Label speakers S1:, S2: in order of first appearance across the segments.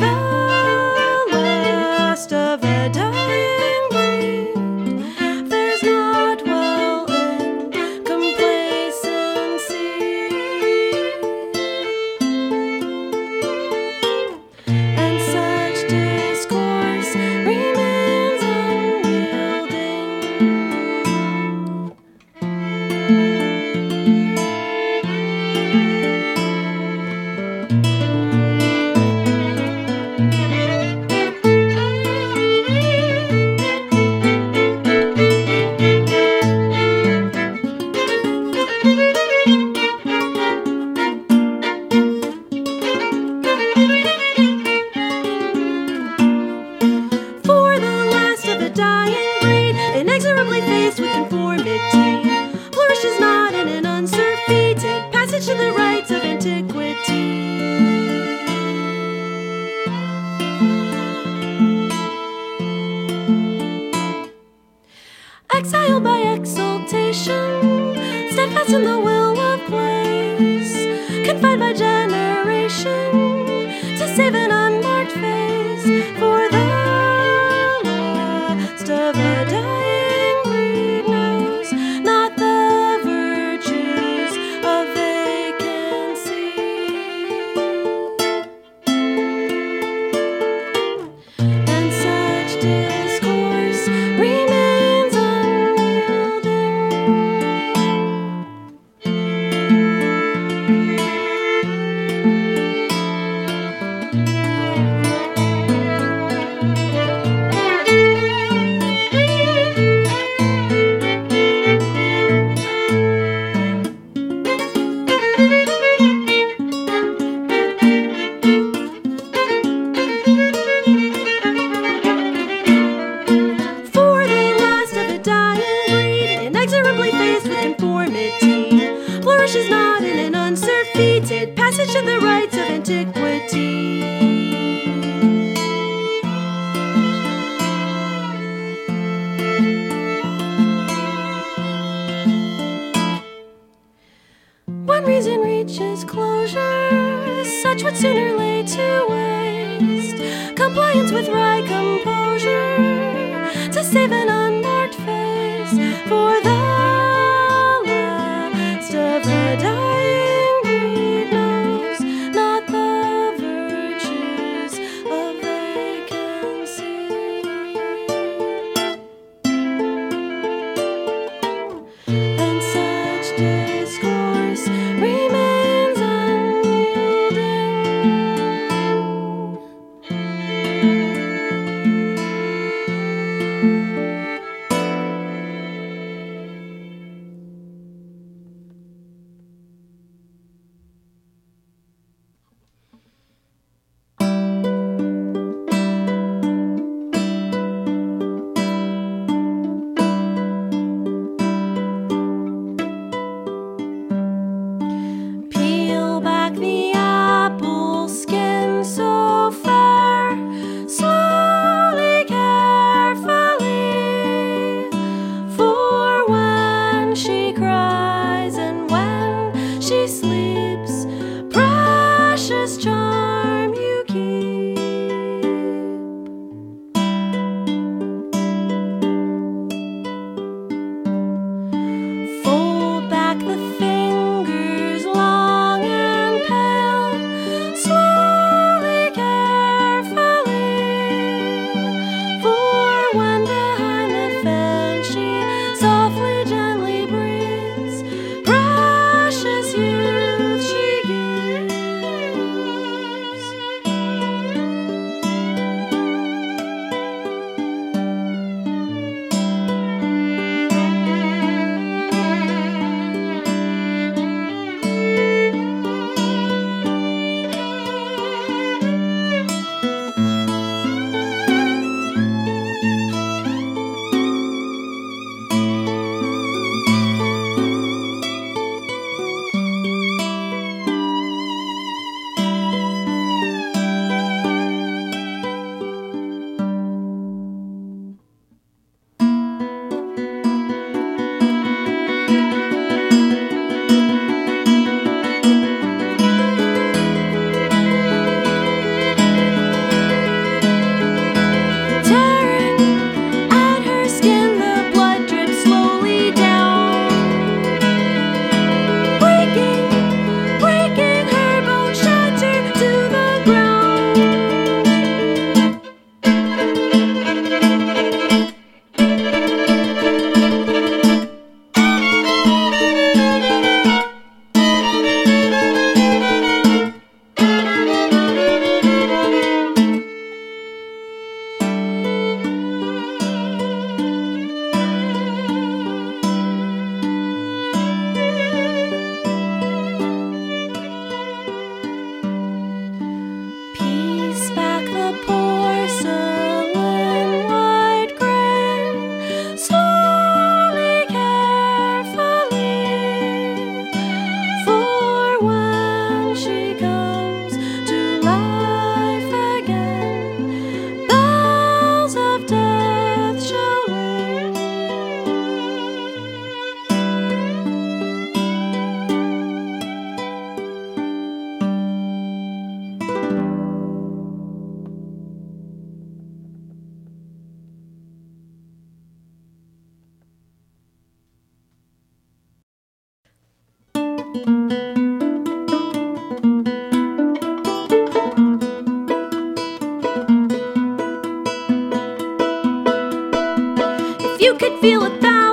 S1: the last of sooner laid to waste. Compliance with right compliance. you could feel a thousand.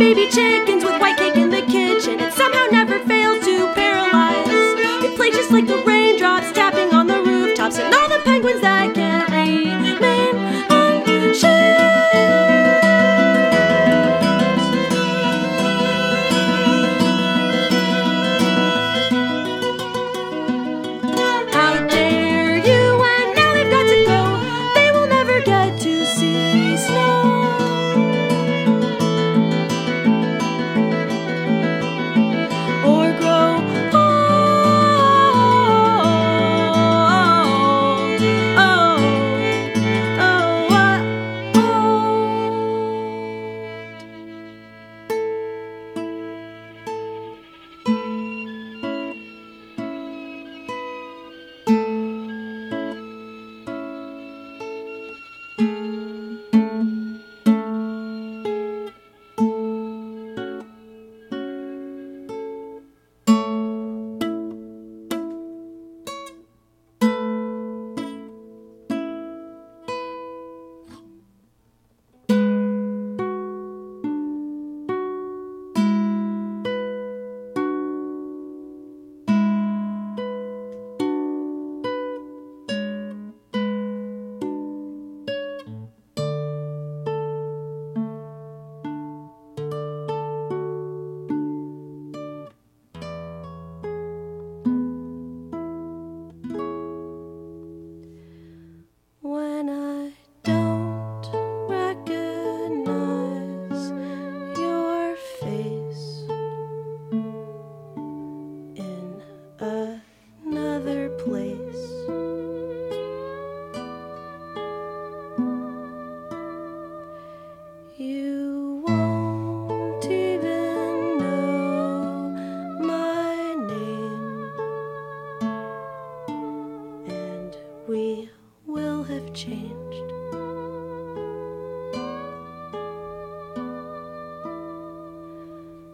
S1: baby chicken.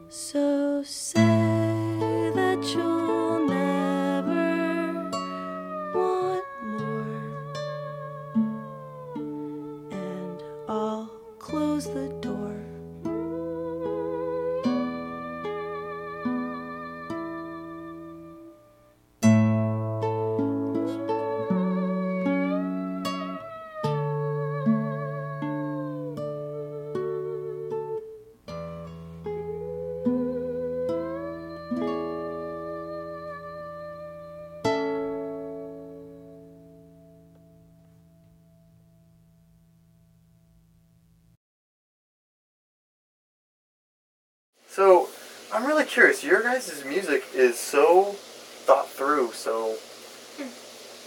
S1: So say that you'll.
S2: So, I'm really curious. Your guys' music is so thought through, so hmm.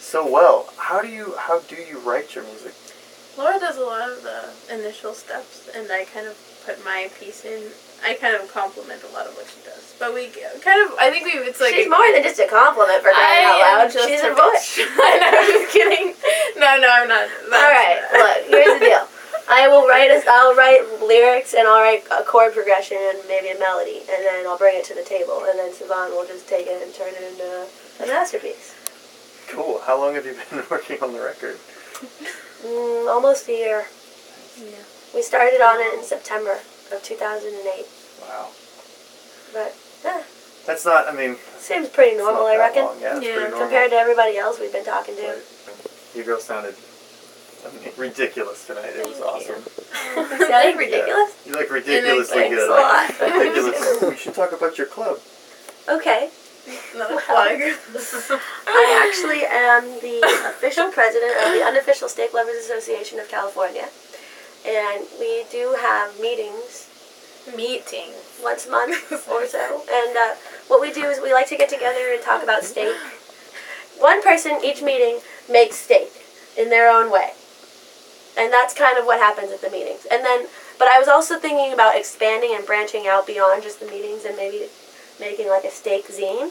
S2: so well. How do you how do you write your music?
S3: Laura does a lot of the initial steps, and I kind of put my piece in. I kind of complement a lot of what she does, but we kind of. I think we. It's like
S4: She's
S3: a-
S4: more than just a compliment for crying
S3: I
S4: out loud.
S3: just
S4: She's a
S3: bitch. I know. I'm just kidding. No, no, I'm not.
S4: All right, look. Here's the deal. I will write a, I'll write lyrics and I'll write a chord progression and maybe a melody, and then I'll bring it to the table, and then Siobhan will just take it and turn it into a masterpiece.
S2: Cool. How long have you been working on the record?
S4: Mm, almost a year.
S3: Yeah.
S4: We started on it in September of 2008,
S2: Wow.
S4: but eh,
S2: That's not. I mean,
S4: seems pretty
S2: it's
S4: normal,
S2: not
S4: I reckon,
S2: long. Yeah, it's
S3: Yeah,
S2: pretty normal.
S4: compared to everybody else we've been talking to.
S2: Right. You girls sounded I mean, ridiculous tonight. It was
S3: Thank you.
S2: awesome.
S4: Sounding ridiculous?
S2: You look ridiculously
S3: thanks
S2: good.
S4: a lot.
S2: Like, ridiculous. we should talk about your club.
S4: Okay.
S3: Another plug.
S4: I actually am the official president of the Unofficial Steak Lovers Association of California. And we do have meetings
S3: Meeting.
S4: once a month or so. And uh, what we do is we like to get together and talk about steak. One person each meeting makes steak in their own way. And that's kind of what happens at the meetings. And then, but I was also thinking about expanding and branching out beyond just the meetings and maybe making like a steak zine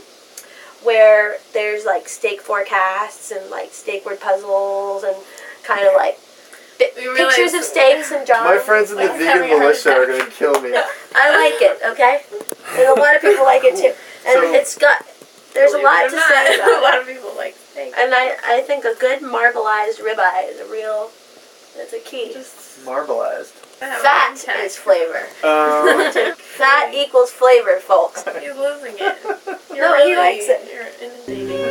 S4: where there's like steak forecasts and like steak word puzzles and kind of like pictures of steaks and drawings.
S2: My friends in the vegan militia are gonna kill me.
S4: I like it, okay? And a lot of people like it too. And
S2: So-
S4: it's got, there's a lot to
S3: not,
S4: say
S3: A lot of people like steak.
S4: And I, I think a good marbleized ribeye is a real, that's a key.
S3: Just
S2: Marbleized.
S4: Fat
S3: one
S4: is flavor.
S2: Um,
S4: Fat equals flavor, folks.
S3: He's losing it. You're
S4: No, he
S3: really-
S4: likes it.
S3: You're inundating.